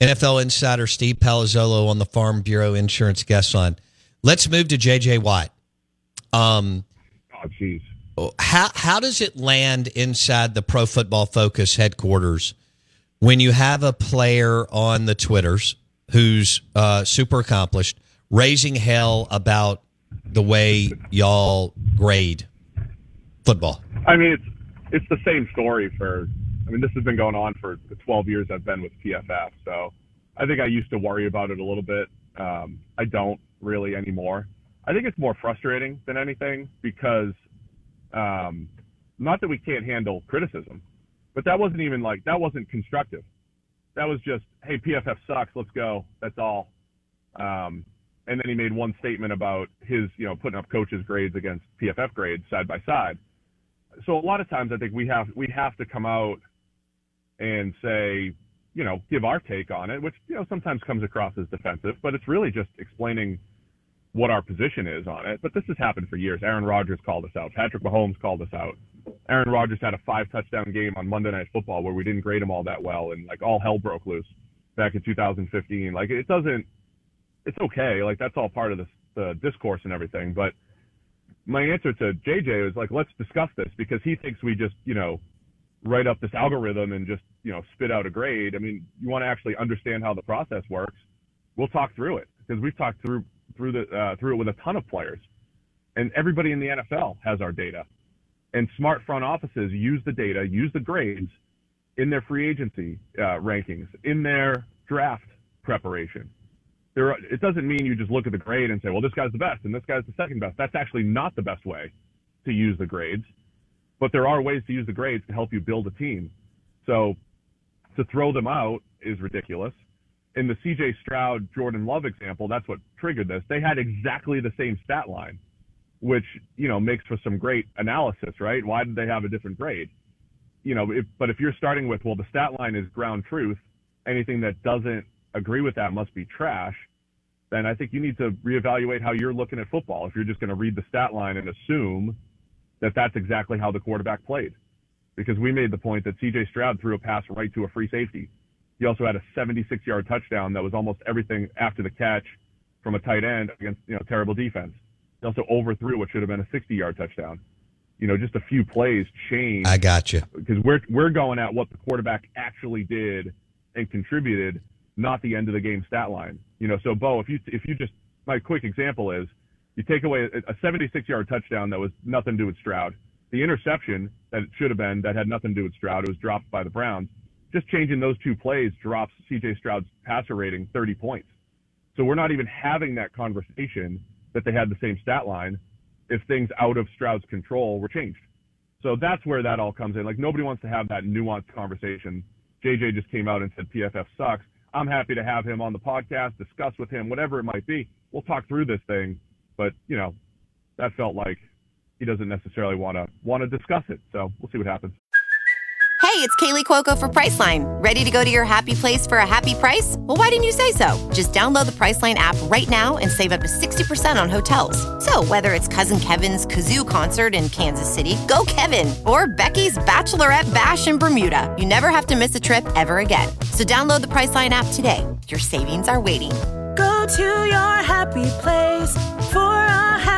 NFL insider Steve Palazzolo on the Farm Bureau Insurance Guest Line. Let's move to JJ Watt. Um, Oh, jeez. how how does it land inside the Pro Football Focus headquarters when you have a player on the Twitters who's uh, super accomplished raising hell about the way y'all grade football? I mean, it's it's the same story for. I mean, this has been going on for the 12 years I've been with PFF. So I think I used to worry about it a little bit. Um, I don't really anymore. I think it's more frustrating than anything because, um, not that we can't handle criticism, but that wasn't even like that wasn't constructive. That was just, hey, PFF sucks. Let's go. That's all. Um, and then he made one statement about his, you know, putting up coaches' grades against PFF grades side by side so a lot of times I think we have we have to come out and say, you know, give our take on it, which you know sometimes comes across as defensive, but it's really just explaining what our position is on it. But this has happened for years. Aaron Rodgers called us out. Patrick Mahomes called us out. Aaron Rodgers had a five touchdown game on Monday Night Football where we didn't grade him all that well, and like all hell broke loose back in 2015. Like it doesn't. It's okay. Like that's all part of the, the discourse and everything, but my answer to JJ was like, let's discuss this because he thinks we just, you know, write up this algorithm and just, you know, spit out a grade. I mean, you want to actually understand how the process works. We'll talk through it because we've talked through through the uh, through it with a ton of players, and everybody in the NFL has our data. And smart front offices use the data, use the grades in their free agency uh, rankings, in their draft preparation there are, it doesn't mean you just look at the grade and say, well, this guy's the best and this guy's the second best. That's actually not the best way to use the grades, but there are ways to use the grades to help you build a team. So to throw them out is ridiculous. In the CJ Stroud, Jordan Love example, that's what triggered this. They had exactly the same stat line, which, you know, makes for some great analysis, right? Why did they have a different grade? You know, if, but if you're starting with, well, the stat line is ground truth, anything that doesn't agree with that must be trash, then I think you need to reevaluate how you're looking at football. If you're just going to read the stat line and assume that that's exactly how the quarterback played, because we made the point that C.J. Stroud threw a pass right to a free safety. He also had a 76-yard touchdown that was almost everything after the catch from a tight end against you know terrible defense. He also overthrew what should have been a 60-yard touchdown. You know, just a few plays changed I got you. because we're we're going at what the quarterback actually did and contributed, not the end of the game stat line. You know, so Bo, if you if you just my quick example is you take away a 76 yard touchdown that was nothing to do with Stroud, the interception that it should have been that had nothing to do with Stroud, it was dropped by the Browns. Just changing those two plays drops CJ Stroud's passer rating 30 points. So we're not even having that conversation that they had the same stat line if things out of Stroud's control were changed. So that's where that all comes in. Like nobody wants to have that nuanced conversation. JJ just came out and said PFF sucks. I'm happy to have him on the podcast, discuss with him, whatever it might be. We'll talk through this thing. But, you know, that felt like he doesn't necessarily want to want to discuss it. So we'll see what happens. Hey, it's Kaley Cuoco for Priceline. Ready to go to your happy place for a happy price? Well, why didn't you say so? Just download the Priceline app right now and save up to 60% on hotels. So, whether it's Cousin Kevin's Kazoo concert in Kansas City, go Kevin, or Becky's Bachelorette Bash in Bermuda, you never have to miss a trip ever again. So, download the Priceline app today. Your savings are waiting. Go to your happy place for a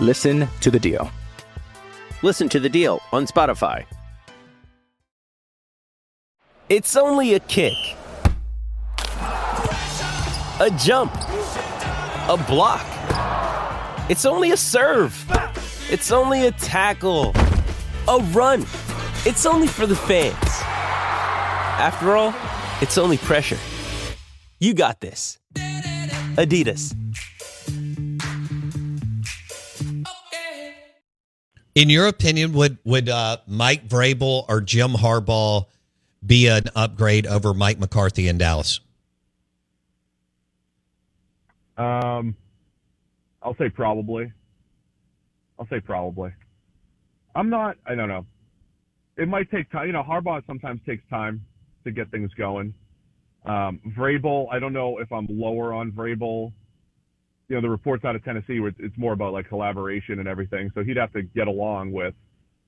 Listen to The Deal. Listen to the deal on Spotify. It's only a kick, a jump, a block. It's only a serve. It's only a tackle, a run. It's only for the fans. After all, it's only pressure. You got this. Adidas. In your opinion, would would uh, Mike Vrabel or Jim Harbaugh be an upgrade over Mike McCarthy in Dallas? Um, I'll say probably. I'll say probably. I'm not. I don't know. It might take time. You know, Harbaugh sometimes takes time to get things going. Um, Vrabel, I don't know if I'm lower on Vrabel. You know, the reports out of Tennessee where it's- more about like collaboration and everything. So he'd have to get along with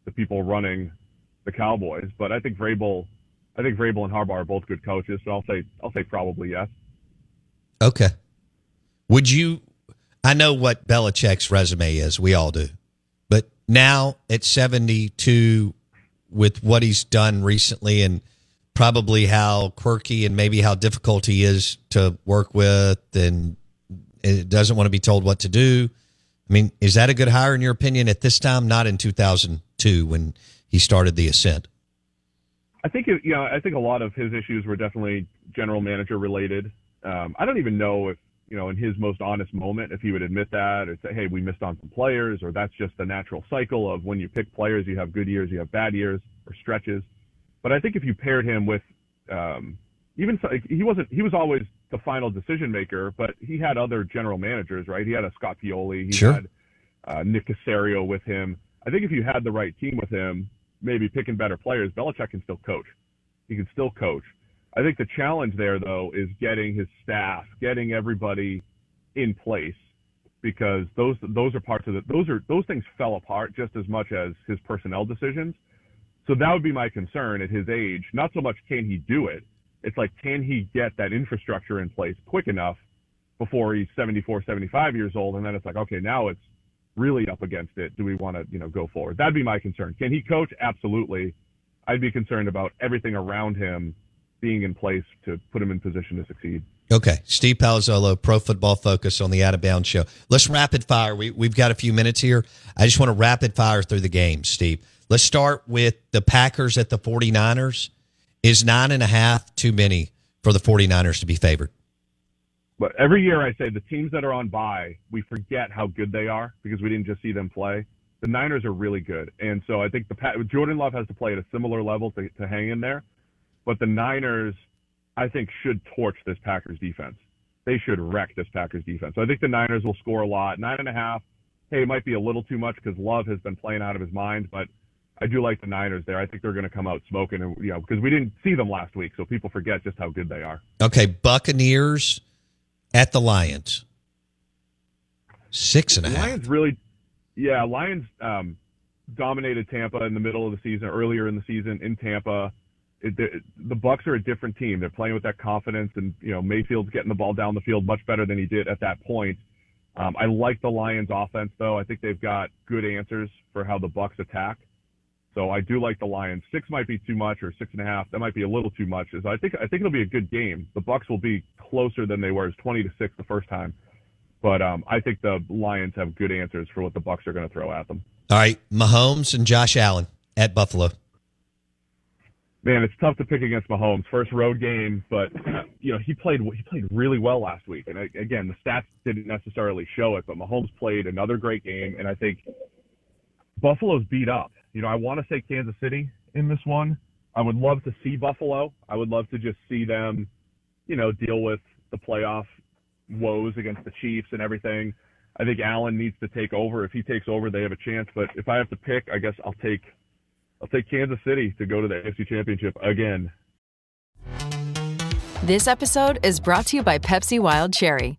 the people running the Cowboys. But I think Vrabel, I think Vrabel and Harbaugh are both good coaches. So I'll say, I'll say probably yes. Okay. Would you? I know what Belichick's resume is. We all do. But now at 72, with what he's done recently and probably how quirky and maybe how difficult he is to work with and it doesn't want to be told what to do. I mean, is that a good hire in your opinion at this time? Not in 2002 when he started the ascent. I think it, you know, I think a lot of his issues were definitely general manager related. Um, I don't even know if you know in his most honest moment if he would admit that or say, hey, we missed on some players, or that's just the natural cycle of when you pick players, you have good years, you have bad years or stretches. But I think if you paired him with um, even so- he wasn't he was always the final decision maker, but he had other general managers, right? He had a Scott Pioli, he Sure. had uh, Nick Caserio with him. I think if you had the right team with him, maybe picking better players, Belichick can still coach. He can still coach. I think the challenge there, though, is getting his staff, getting everybody in place, because those those are parts of the those are those things fell apart just as much as his personnel decisions. So that would be my concern at his age. Not so much can he do it. It's like can he get that infrastructure in place quick enough before he's 74, 75 years old, and then it's like okay, now it's really up against it. Do we want to you know go forward? That'd be my concern. Can he coach? Absolutely. I'd be concerned about everything around him being in place to put him in position to succeed. Okay, Steve Palazzolo, Pro Football Focus on the Out of Bounds Show. Let's rapid fire. We, we've got a few minutes here. I just want to rapid fire through the game, Steve. Let's start with the Packers at the 49ers. Is nine and a half too many for the 49ers to be favored? But every year I say the teams that are on bye, we forget how good they are because we didn't just see them play. The Niners are really good, and so I think the Jordan Love has to play at a similar level to, to hang in there. But the Niners, I think, should torch this Packers defense. They should wreck this Packers defense. So I think the Niners will score a lot. Nine and a half. Hey, it might be a little too much because Love has been playing out of his mind, but I do like the Niners there. I think they're going to come out smoking, and you know, because we didn't see them last week, so people forget just how good they are. Okay, Buccaneers at the Lions. Six and a half. Lions really, yeah, Lions um, dominated Tampa in the middle of the season, earlier in the season in Tampa. It, the, the Bucks are a different team. They're playing with that confidence, and you know Mayfield's getting the ball down the field much better than he did at that point. Um, I like the Lions' offense, though. I think they've got good answers for how the Bucks attack. So I do like the Lions. Six might be too much, or six and a half. That might be a little too much. So I think I think it'll be a good game. The Bucks will be closer than they were. It's twenty to six the first time, but um, I think the Lions have good answers for what the Bucks are going to throw at them. All right, Mahomes and Josh Allen at Buffalo. man, it's tough to pick against Mahomes. First road game, but you know he played he played really well last week. And again, the stats didn't necessarily show it, but Mahomes played another great game. And I think Buffalo's beat up. You know, I want to say Kansas City in this one. I would love to see Buffalo. I would love to just see them, you know, deal with the playoff woes against the Chiefs and everything. I think Allen needs to take over. If he takes over, they have a chance. But if I have to pick, I guess I'll take I'll take Kansas City to go to the AFC Championship again. This episode is brought to you by Pepsi Wild Cherry.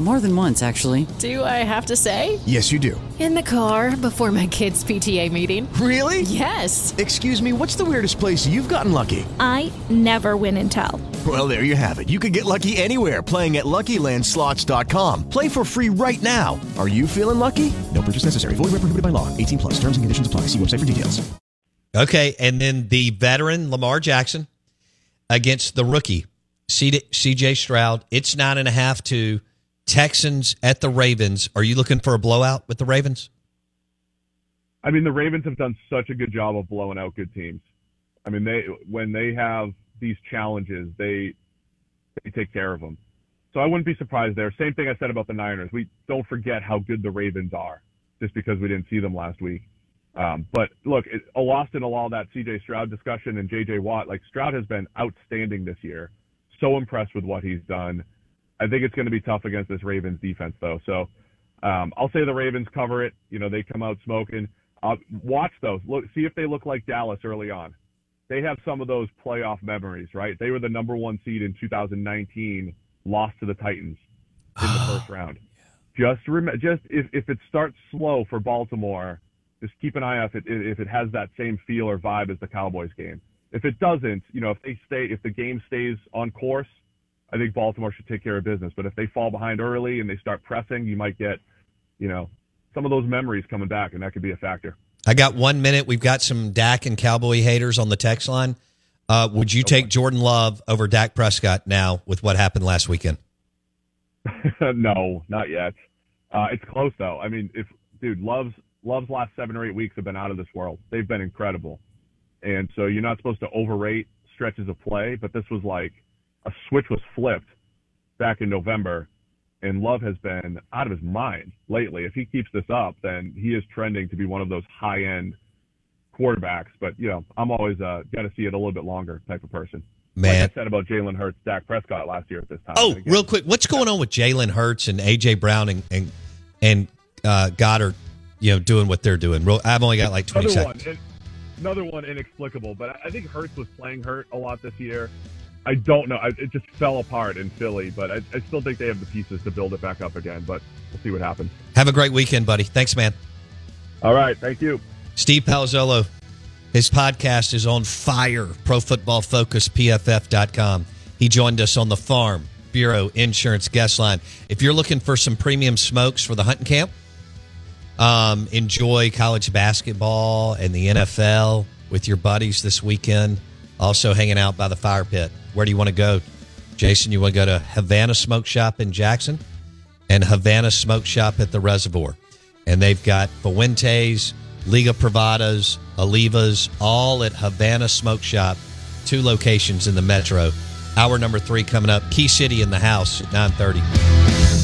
More than once, actually. Do I have to say? Yes, you do. In the car before my kids' PTA meeting. Really? Yes. Excuse me, what's the weirdest place you've gotten lucky? I never win and tell. Well, there you have it. You can get lucky anywhere playing at LuckyLandSlots.com. Play for free right now. Are you feeling lucky? No purchase necessary. Void where prohibited by law. 18 plus. Terms and conditions apply. See website for details. Okay, and then the veteran Lamar Jackson against the rookie C.J. Stroud. It's nine and a half to Texans at the Ravens. Are you looking for a blowout with the Ravens? I mean, the Ravens have done such a good job of blowing out good teams. I mean, they when they have these challenges, they they take care of them. So I wouldn't be surprised there. Same thing I said about the Niners. We don't forget how good the Ravens are, just because we didn't see them last week. Um, but look, it, a lost in a all that C.J. Stroud discussion and J.J. Watt. Like Stroud has been outstanding this year. So impressed with what he's done. I think it's going to be tough against this Ravens defense, though. So um, I'll say the Ravens cover it. You know, they come out smoking. Uh, watch those. Look, see if they look like Dallas early on. They have some of those playoff memories, right? They were the number one seed in 2019, lost to the Titans in the first round. Just rem- just if, if it starts slow for Baltimore, just keep an eye out if it if it has that same feel or vibe as the Cowboys game. If it doesn't, you know, if they stay, if the game stays on course, I think Baltimore should take care of business. But if they fall behind early and they start pressing, you might get, you know, some of those memories coming back, and that could be a factor. I got one minute. We've got some Dak and Cowboy haters on the text line. Uh, would you take Jordan Love over Dak Prescott now with what happened last weekend? no, not yet. Uh, it's close though. I mean, if dude Love's Love's last seven or eight weeks have been out of this world. They've been incredible, and so you're not supposed to overrate stretches of play. But this was like a switch was flipped back in November, and Love has been out of his mind lately. If he keeps this up, then he is trending to be one of those high end quarterbacks. But you know, I'm always uh, got to see it a little bit longer type of person. Man. like I said about Jalen Hurts, Dak Prescott last year at this time. Oh, again, real quick, what's going on with Jalen Hurts and AJ Brown and and, and uh, Goddard? You know, doing what they're doing. Real, I've only got like twenty another seconds. one, another one inexplicable. But I- I think Hurts was playing hurt a lot this year. I don't know. I, it just fell apart in Philly, but I, I still think they have the pieces to build it back up again. But we'll see what happens. Have a great weekend, buddy. Thanks, man. All right, thank you. Steve Palazzolo, his podcast is on fire. Pro Football Focus, PFF.com. He joined us on the Farm Bureau Insurance Guest Line. If you're looking for some premium smokes for the hunting camp, um, enjoy college basketball and the NFL with your buddies this weekend. Also, hanging out by the fire pit. Where do you want to go? Jason, you want to go to Havana Smoke Shop in Jackson and Havana Smoke Shop at the Reservoir. And they've got Fuentes, Liga Privadas, Olivas, all at Havana Smoke Shop, two locations in the metro. Hour number three coming up. Key City in the house at 930.